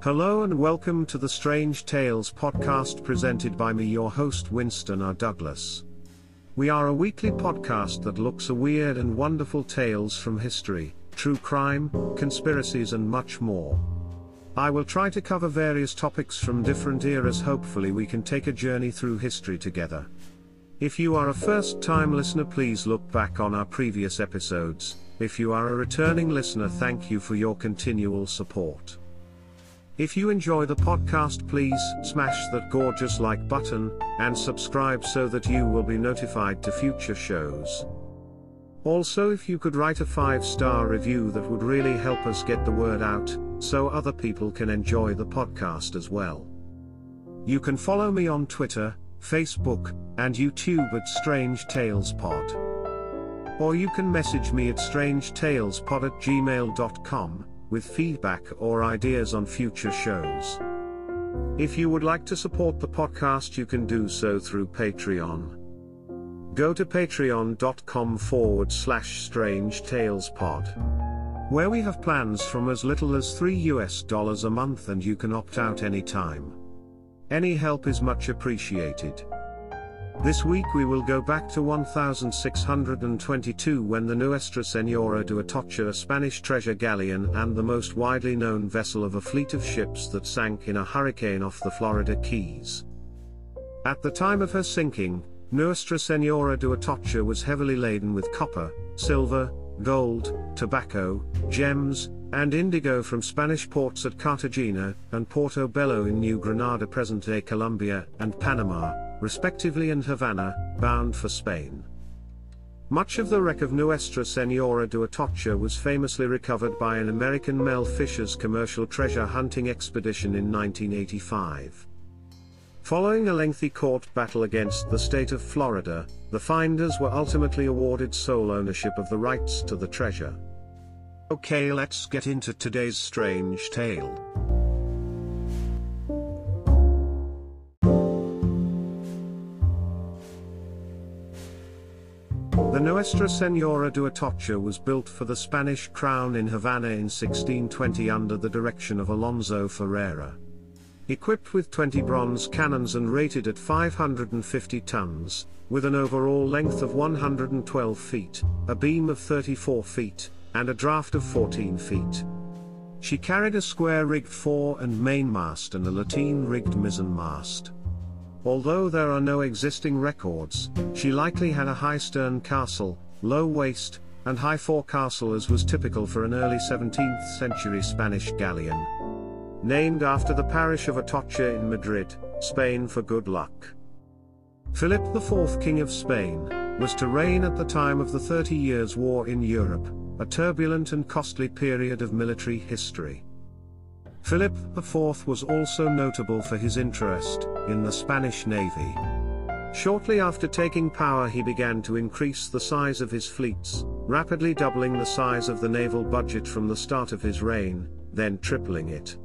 Hello and welcome to the Strange Tales podcast presented by me, your host Winston R. Douglas. We are a weekly podcast that looks at weird and wonderful tales from history, true crime, conspiracies, and much more. I will try to cover various topics from different eras. Hopefully, we can take a journey through history together. If you are a first time listener, please look back on our previous episodes. If you are a returning listener, thank you for your continual support. If you enjoy the podcast, please smash that gorgeous like button and subscribe so that you will be notified to future shows. Also, if you could write a 5 star review, that would really help us get the word out so other people can enjoy the podcast as well. You can follow me on Twitter, Facebook, and YouTube at Strange Tales Pod. Or you can message me at strangetalespod at gmail.com with feedback or ideas on future shows. If you would like to support the podcast, you can do so through Patreon. Go to patreon.com forward slash strange tales pod, where we have plans from as little as 3 US dollars a month and you can opt out anytime. Any help is much appreciated. This week we will go back to 1622 when the Nuestra Senora de Atocha, a Spanish treasure galleon and the most widely known vessel of a fleet of ships that sank in a hurricane off the Florida Keys. At the time of her sinking, Nuestra Senora de Atocha was heavily laden with copper, silver, gold, tobacco, gems, and indigo from Spanish ports at Cartagena and Portobello in New Granada present-day Colombia and Panama, respectively and Havana, bound for Spain. Much of the wreck of Nuestra Senora de Atocha was famously recovered by an American Mel Fisher's commercial treasure hunting expedition in 1985. Following a lengthy court battle against the state of Florida, the finders were ultimately awarded sole ownership of the rights to the treasure. Okay, let's get into today's strange tale. The Nuestra Senora de Atocha was built for the Spanish crown in Havana in 1620 under the direction of Alonso Ferreira. Equipped with 20 bronze cannons and rated at 550 tons, with an overall length of 112 feet, a beam of 34 feet, and a draft of 14 feet. She carried a square-rigged fore and mainmast and a lateen-rigged mizzenmast. Although there are no existing records, she likely had a high stern castle, low waist, and high forecastle as was typical for an early 17th century Spanish galleon. Named after the parish of Atocha in Madrid, Spain for good luck. Philip IV, King of Spain, was to reign at the time of the Thirty Years' War in Europe, a turbulent and costly period of military history. Philip IV was also notable for his interest in the Spanish Navy. Shortly after taking power, he began to increase the size of his fleets, rapidly doubling the size of the naval budget from the start of his reign, then tripling it.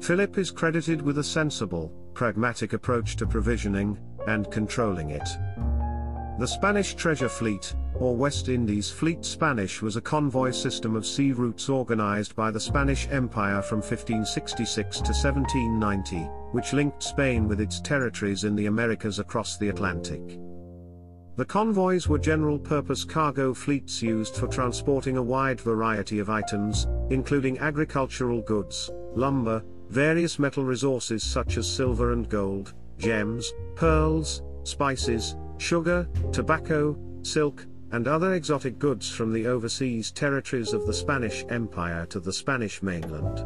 Philip is credited with a sensible, pragmatic approach to provisioning and controlling it. The Spanish Treasure Fleet, or West Indies Fleet Spanish was a convoy system of sea routes organized by the Spanish Empire from 1566 to 1790, which linked Spain with its territories in the Americas across the Atlantic. The convoys were general-purpose cargo fleets used for transporting a wide variety of items, including agricultural goods, lumber, various metal resources such as silver and gold, gems, pearls, spices, sugar, tobacco, silk, and other exotic goods from the overseas territories of the Spanish Empire to the Spanish mainland.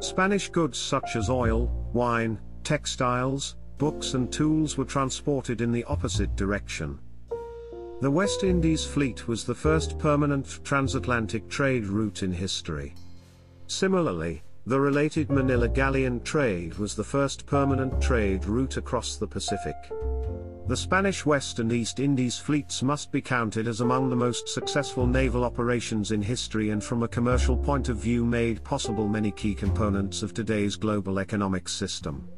Spanish goods such as oil, wine, textiles, books and tools were transported in the opposite direction. The West Indies fleet was the first permanent transatlantic trade route in history. Similarly, the related Manila galleon trade was the first permanent trade route across the Pacific. The Spanish West and East Indies fleets must be counted as among the most successful naval operations in history and from a commercial point of view made possible many key components of today's global economic system.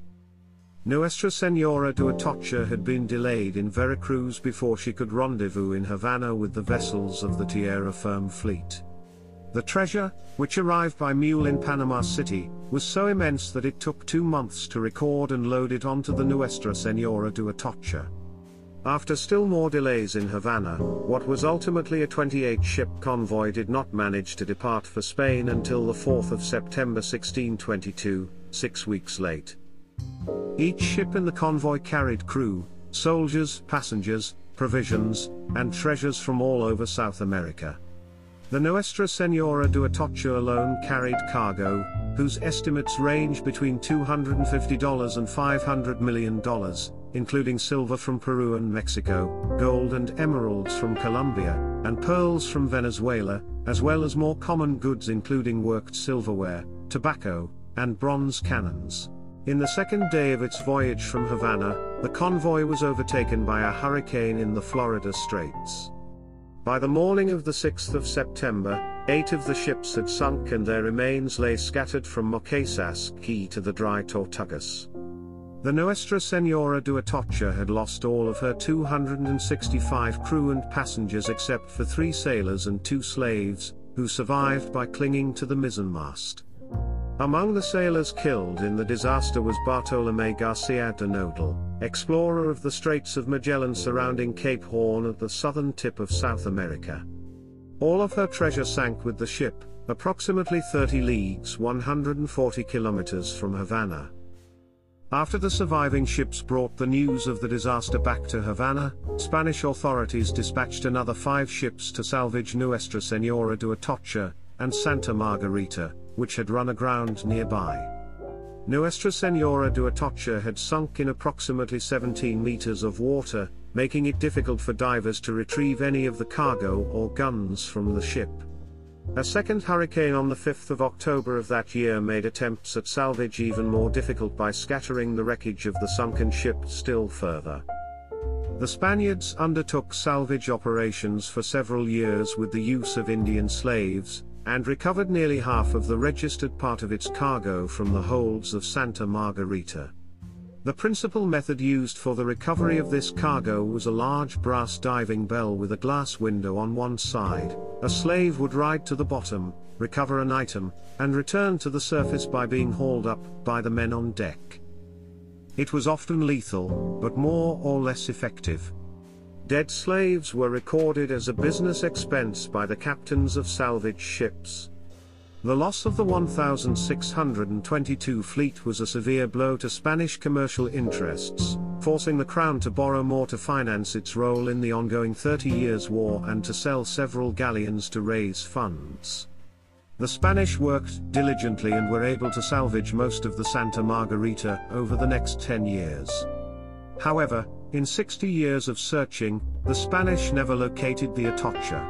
Nuestra Senora de Atocha had been delayed in Veracruz before she could rendezvous in Havana with the vessels of the Tierra Firme fleet. The treasure, which arrived by mule in Panama City, was so immense that it took two months to record and load it onto the Nuestra Senora de Atocha. After still more delays in Havana, what was ultimately a 28-ship convoy did not manage to depart for Spain until the 4th of September 1622, six weeks late. Each ship in the convoy carried crew, soldiers, passengers, provisions, and treasures from all over South America. The Nuestra Senora de Atocha alone carried cargo, whose estimates range between $250 and $500 million, including silver from Peru and Mexico, gold and emeralds from Colombia, and pearls from Venezuela, as well as more common goods including worked silverware, tobacco, and bronze cannons. In the second day of its voyage from Havana, the convoy was overtaken by a hurricane in the Florida Straits. By the morning of the 6th of September, eight of the ships had sunk and their remains lay scattered from Marquesas Key to the dry Tortugas. The Nuestra Senora de Atocha had lost all of her 265 crew and passengers except for three sailors and two slaves, who survived by clinging to the mizzenmast. Among the sailors killed in the disaster was Bartolomé Garcia de Nodal, explorer of the Straits of Magellan surrounding Cape Horn at the southern tip of South America. All of her treasure sank with the ship, approximately 30 leagues 140 kilometers from Havana. After the surviving ships brought the news of the disaster back to Havana, Spanish authorities dispatched another five ships to salvage Nuestra Senora de Atocha and Santa Margarita, which had run aground nearby. Nuestra Senora de Atocha had sunk in approximately 17 meters of water, making it difficult for divers to retrieve any of the cargo or guns from the ship. A second hurricane on the 5th of October of that year made attempts at salvage even more difficult by scattering the wreckage of the sunken ship still further. The Spaniards undertook salvage operations for several years with the use of Indian slaves, and recovered nearly half of the registered part of its cargo from the holds of Santa Margarita. The principal method used for the recovery of this cargo was a large brass diving bell with a glass window on one side. A slave would ride to the bottom, recover an item, and return to the surface by being hauled up by the men on deck. It was often lethal, but more or less effective. Dead slaves were recorded as a business expense by the captains of salvage ships. The loss of the 1,622 fleet was a severe blow to Spanish commercial interests, forcing the Crown to borrow more to finance its role in the ongoing Thirty Years' War and to sell several galleons to raise funds. The Spanish worked diligently and were able to salvage most of the Santa Margarita over the next 10 years. However, in 60 years of searching, the Spanish never located the Atocha.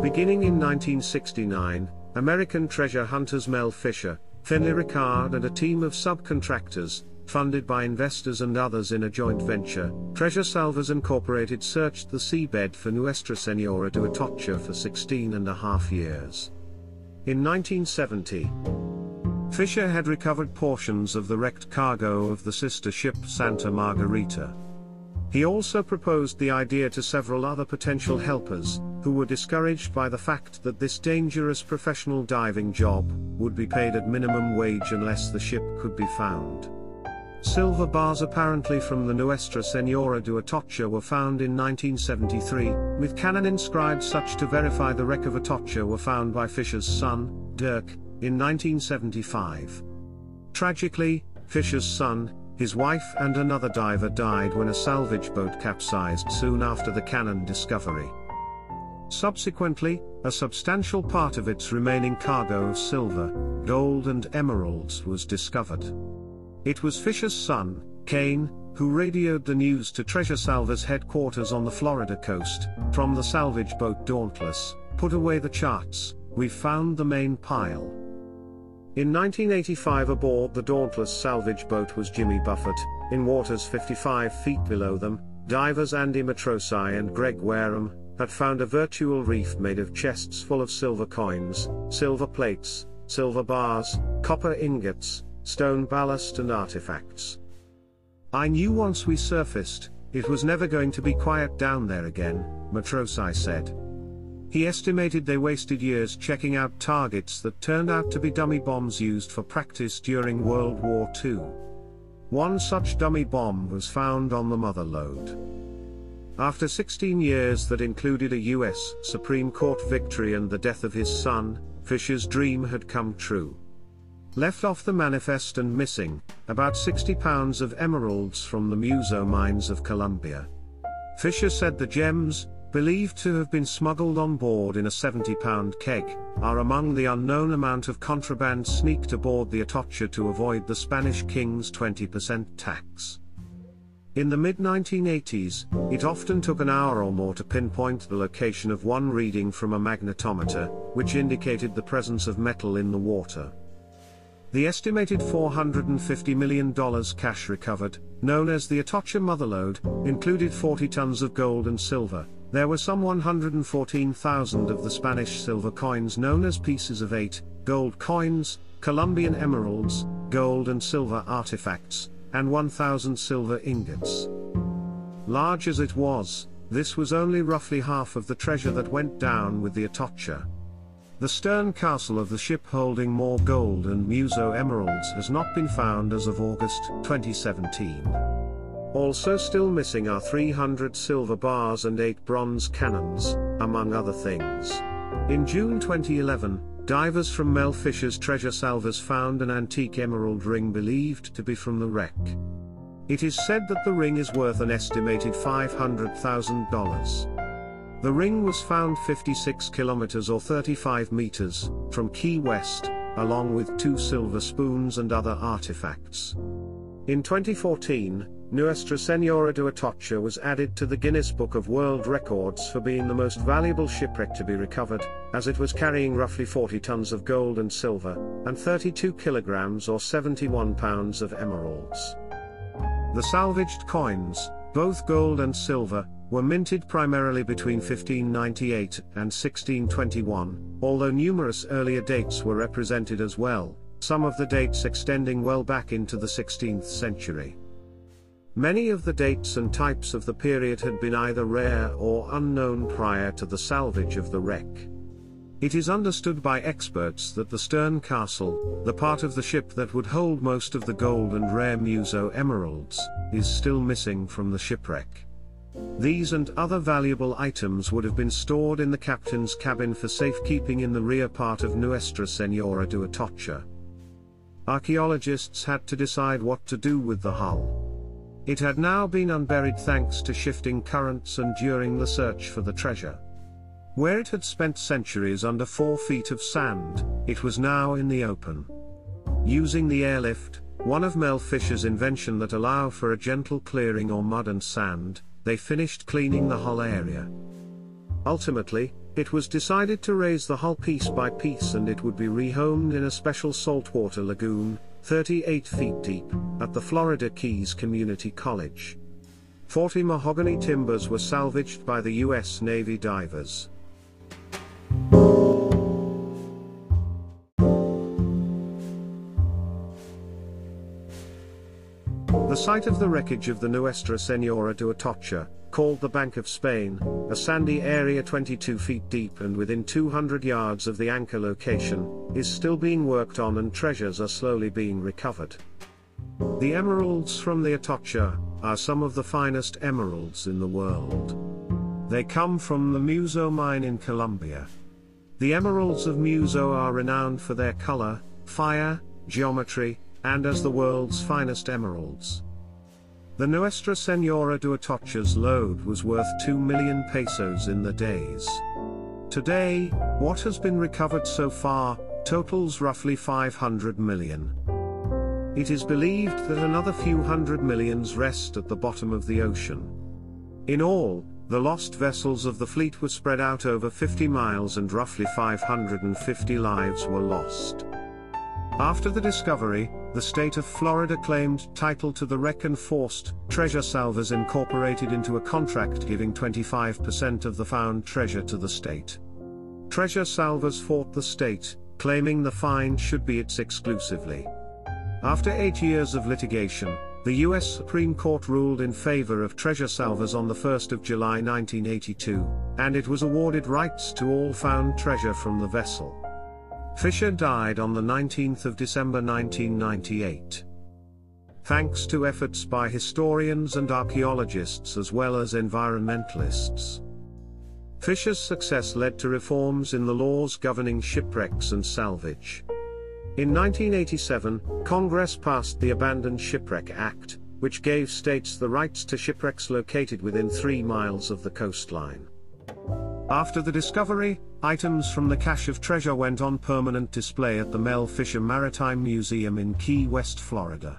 Beginning in 1969, American treasure hunters Mel Fisher, Finley Ricard and a team of subcontractors, funded by investors and others in a joint venture, Treasure Salvers Incorporated searched the seabed for Nuestra Senora de Atocha for 16 and a half years. In 1970, Fisher had recovered portions of the wrecked cargo of the sister ship Santa Margarita. He also proposed the idea to several other potential helpers, who were discouraged by the fact that this dangerous professional diving job would be paid at minimum wage unless the ship could be found. Silver bars apparently from the Nuestra Senora de Atocha were found in 1973, with cannon inscribed such to verify the wreck of Atocha were found by Fisher's son, Dirk, in 1975. Tragically, Fisher's son, his wife and another diver died when a salvage boat capsized soon after the cannon discovery. Subsequently, a substantial part of its remaining cargo of silver, gold and emeralds was discovered. It was Fisher's son, Kane, who radioed the news to Treasure Salvers headquarters on the Florida coast, from the salvage boat Dauntless, put away the charts, we've found the main pile. In 1985 aboard the Dauntless salvage boat was Jimmy Buffett, in waters 55 feet below them, divers Andy Matroci and Greg Wareham, had found a virtual reef made of chests full of silver coins, silver plates, silver bars, copper ingots, stone ballast and artifacts. I knew once we surfaced, it was never going to be quiet down there again, Matroci said. He estimated they wasted years checking out targets that turned out to be dummy bombs used for practice during World War II. One such dummy bomb was found on the mother lode. After 16 years that included a US Supreme Court victory and the death of his son, Fisher's dream had come true. Left off the manifest and missing, about 60 pounds of emeralds from the Muzo mines of Colombia. Fisher said the gems, believed to have been smuggled on board in a 70 pound keg, are among the unknown amount of contraband sneaked aboard the Atocha to avoid the Spanish king's 20% tax. In the mid 1980s, it often took an hour or more to pinpoint the location of one reading from a magnetometer, which indicated the presence of metal in the water. The estimated $450 million cash recovered, known as the Atocha Motherlode, included 40 tons of gold and silver. There were some 114,000 of the Spanish silver coins known as pieces of eight, gold coins, Colombian emeralds, gold and silver artifacts, and 1,000 silver ingots. Large as it was, this was only roughly half of the treasure that went down with the Atocha. The stern castle of the ship holding more gold and Muzo emeralds has not been found as of August 2017. Also still missing are 300 silver bars and 8 bronze cannons, among other things. In June 2011, divers from Mel Fisher's treasure salvers found an antique emerald ring believed to be from the wreck. It is said that the ring is worth an estimated $500,000. The ring was found 56 kilometers or 35 meters from Key West, along with two silver spoons and other artifacts. In 2014, Nuestra Senora de Atocha was added to the Guinness Book of World Records for being the most valuable shipwreck to be recovered, as it was carrying roughly 40 tons of gold and silver, and 32 kilograms or 71 pounds of emeralds. The salvaged coins, both gold and silver, were minted primarily between 1598 and 1621, although numerous earlier dates were represented as well, some of the dates extending well back into the 16th century. Many of the dates and types of the period had been either rare or unknown prior to the salvage of the wreck. It is understood by experts that the stern castle, the part of the ship that would hold most of the gold and rare Muzo emeralds, is still missing from the shipwreck. These and other valuable items would have been stored in the captain's cabin for safekeeping in the rear part of Nuestra Senora de Atocha. Archaeologists had to decide what to do with the hull. It had now been unburied thanks to shifting currents and during the search for the treasure. Where it had spent centuries under four feet of sand, it was now in the open. Using the airlift, one of Mel Fisher's invention that allow for a gentle clearing or mud and sand, they finished cleaning the hull area. Ultimately, it was decided to raise the hull piece by piece and it would be rehomed in a special saltwater lagoon, 38 feet deep, at the Florida Keys Community College. 40 mahogany timbers were salvaged by the U.S. Navy divers. Site of the wreckage of the Nuestra Senora de Atocha, called the Bank of Spain, a sandy area 22 feet deep and within 200 yards of the anchor location, is still being worked on and treasures are slowly being recovered. The emeralds from the Atocha are some of the finest emeralds in the world. They come from the Muzo mine in Colombia. The emeralds of Muzo are renowned for their color, fire, geometry, and as the world's finest emeralds. The Nuestra Senora de Atocha's load was worth 2 million pesos in the days. Today, what has been recovered so far, totals roughly 500 million. It is believed that another few hundred millions rest at the bottom of the ocean. In all, the lost vessels of the fleet were spread out over 50 miles and roughly 550 lives were lost. After the discovery, the state of Florida claimed title to the wreck and forced Treasure Salvers incorporated into a contract giving 25% of the found treasure to the state. Treasure Salvers fought the state, claiming the find should be its exclusively. After eight years of litigation, The US Supreme Court ruled in favor of Treasure Salvers on 1 July 1982, and it was awarded rights to all found treasure from the vessel. Fisher died on the 19th of December 1998. Thanks to efforts by historians and archaeologists as well as environmentalists. Fisher's success led to reforms in the laws governing shipwrecks and salvage. In 1987, Congress passed the Abandoned Shipwreck Act, which gave states the rights to shipwrecks located within three miles of the coastline. After the discovery, items from the cache of treasure went on permanent display at the Mel Fisher Maritime Museum in Key West, Florida.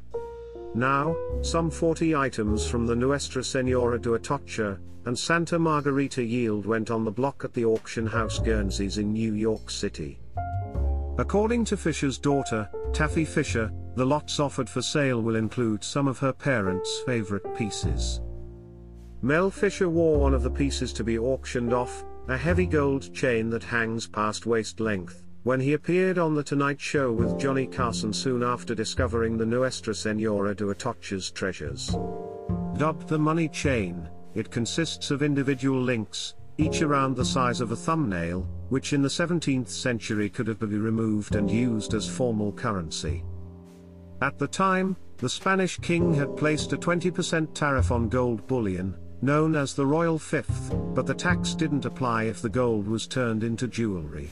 Now, some 40 items from the Nuestra Senora de Atocha and Santa Margarita yield went on the block at the auction house Guernsey's in New York City. According to Fisher's daughter, Taffy Fisher, the lots offered for sale will include some of her parents' favorite pieces. Mel Fisher wore one of the pieces to be auctioned off, a heavy gold chain that hangs past waist length, when he appeared on The Tonight Show with Johnny Carson soon after discovering the Nuestra Senora de Atocha's treasures. Dubbed the money chain, it consists of individual links, each around the size of a thumbnail, which in the 17th century could have been removed and used as formal currency. At the time, the Spanish king had placed a 20% tariff on gold bullion, known as the Royal Fifth, but the tax didn't apply if the gold was turned into jewelry.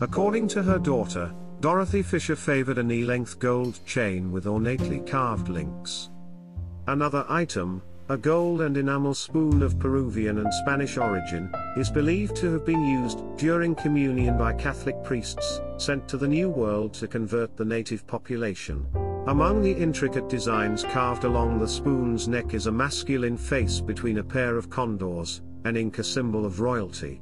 According to her daughter, Dorothy Fisher favored a knee-length gold chain with ornately carved links. Another item, a gold and enamel spoon of Peruvian and Spanish origin, is believed to have been used during communion by Catholic priests, sent to the New World to convert the native population. Among the intricate designs carved along the spoon's neck is a masculine face between a pair of condors, an Inca symbol of royalty.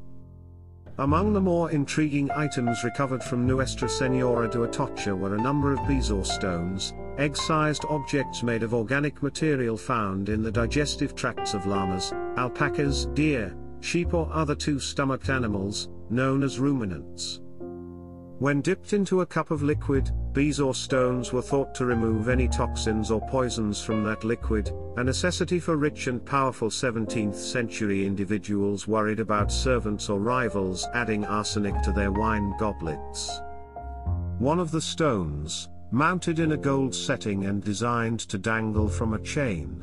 Among the more intriguing items recovered from Nuestra Senora de Atocha were a number of bezoar stones, egg-sized objects made of organic material found in the digestive tracts of llamas, alpacas, deer, sheep or other two-stomached animals, known as ruminants. When dipped into a cup of liquid, bezoar stones were thought to remove any toxins or poisons from that liquid, a necessity for rich and powerful 17th century individuals worried about servants or rivals adding arsenic to their wine goblets. One of the stones, mounted in a gold setting and designed to dangle from a chain.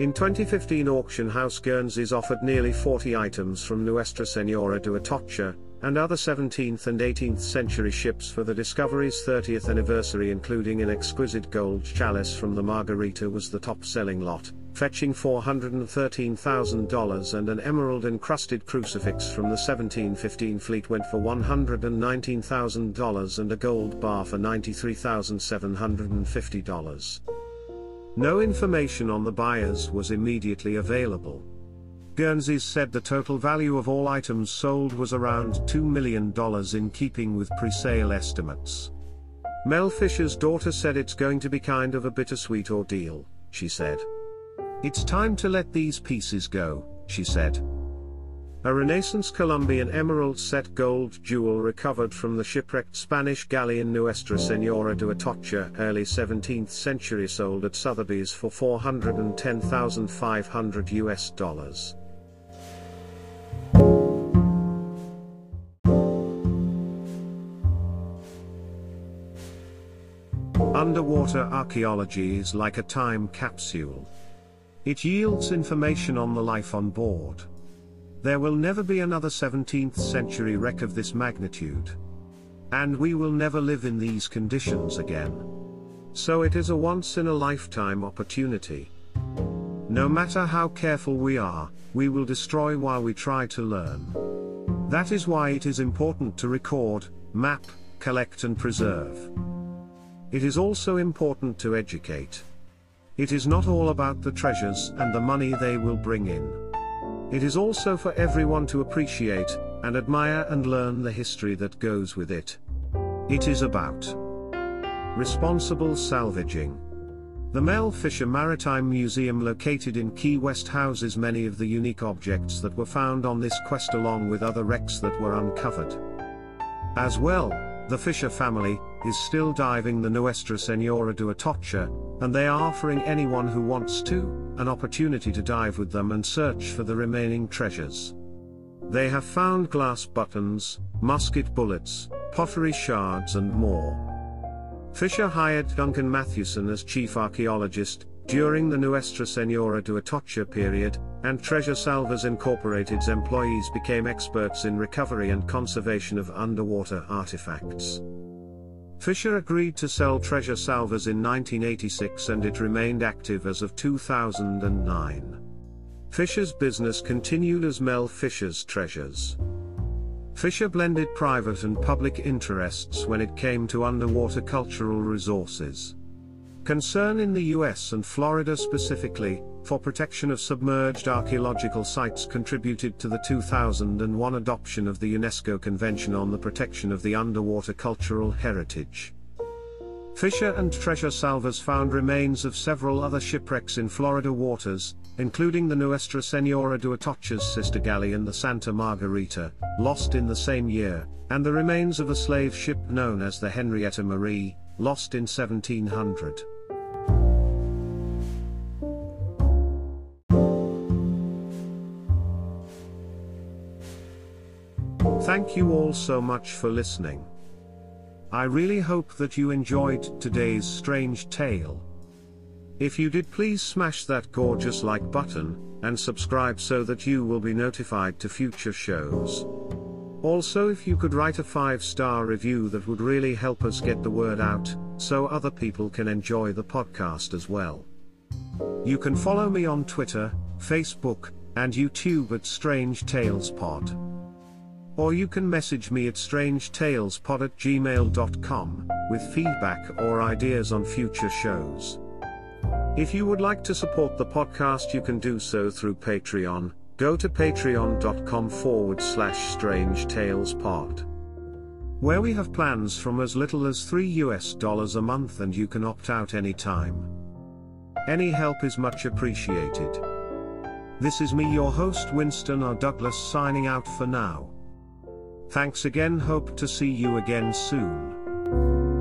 In 2015 auction house Guernsey's offered nearly 40 items from Nuestra Senora de Atocha, and other 17th and 18th century ships for the Discovery's 30th anniversary including an exquisite gold chalice from the Margarita was the top-selling lot, fetching $413,000 and an emerald-encrusted crucifix from the 1715 fleet went for $119,000 and a gold bar for $93,750. No information on the buyers was immediately available. Guernsey's said the total value of all items sold was around $2 million in keeping with pre-sale estimates. Mel Fisher's daughter said it's going to be kind of a bittersweet ordeal, she said. It's time to let these pieces go, she said. A Renaissance Colombian emerald set gold jewel recovered from the shipwrecked Spanish galleon Nuestra Senora de Atocha early 17th century sold at Sotheby's for 410,500 US dollars. Underwater archaeology is like a time capsule. It yields information on the life on board. There will never be another 17th century wreck of this magnitude. And we will never live in these conditions again. So it is a once in a lifetime opportunity. No matter how careful we are, we will destroy while we try to learn. That is why it is important to record, map, collect and preserve. It is also important to educate. It is not all about the treasures and the money they will bring in. It is also for everyone to appreciate, and admire and learn the history that goes with it. It is about responsible salvaging. The Mel Fisher Maritime Museum located in Key West houses many of the unique objects that were found on this quest along with other wrecks that were uncovered. As well, the Fisher family, is still diving the Nuestra Senora de Atocha, and they are offering anyone who wants to, an opportunity to dive with them and search for the remaining treasures. They have found glass buttons, musket bullets, pottery shards and more. Fisher hired Duncan Mathewson as chief archaeologist, during the Nuestra Senora de Atocha period, and Treasure Salvers Incorporated's employees became experts in recovery and conservation of underwater artifacts. Fisher agreed to sell Treasure Salvers in 1986 and it remained active as of 2009. Fisher's business continued as Mel Fisher's Treasures. Fisher blended private and public interests when it came to underwater cultural resources. Concern in the US and Florida specifically, for protection of submerged archaeological sites contributed to the 2001 adoption of the UNESCO Convention on the Protection of the Underwater Cultural Heritage. Fisher and Treasure Salvers found remains of several other shipwrecks in Florida waters, including the Nuestra Senora de Atocha's sister galleon the Santa Margarita, lost in the same year, and the remains of a slave ship known as the Henrietta Marie, lost in 1700. Thank you all so much for listening. I really hope that you enjoyed today's strange tale. If you did please smash that gorgeous like button, and subscribe so that you will be notified to future shows. Also if you could write a 5 star review that would really help us get the word out, so other people can enjoy the podcast as well. You can follow me on Twitter, Facebook, and YouTube at Strange Tales Pod. Or you can message me at strangetalespod at gmail.com, with feedback or ideas on future shows. If you would like to support the podcast, you can do so through Patreon. Go to patreon.com forward slash strange tales pod. Where we have plans from as little as 3 US dollars a month and you can opt out anytime. Any help is much appreciated. This is me, your host Winston R. Douglas, signing out for now. Thanks again, hope to see you again soon.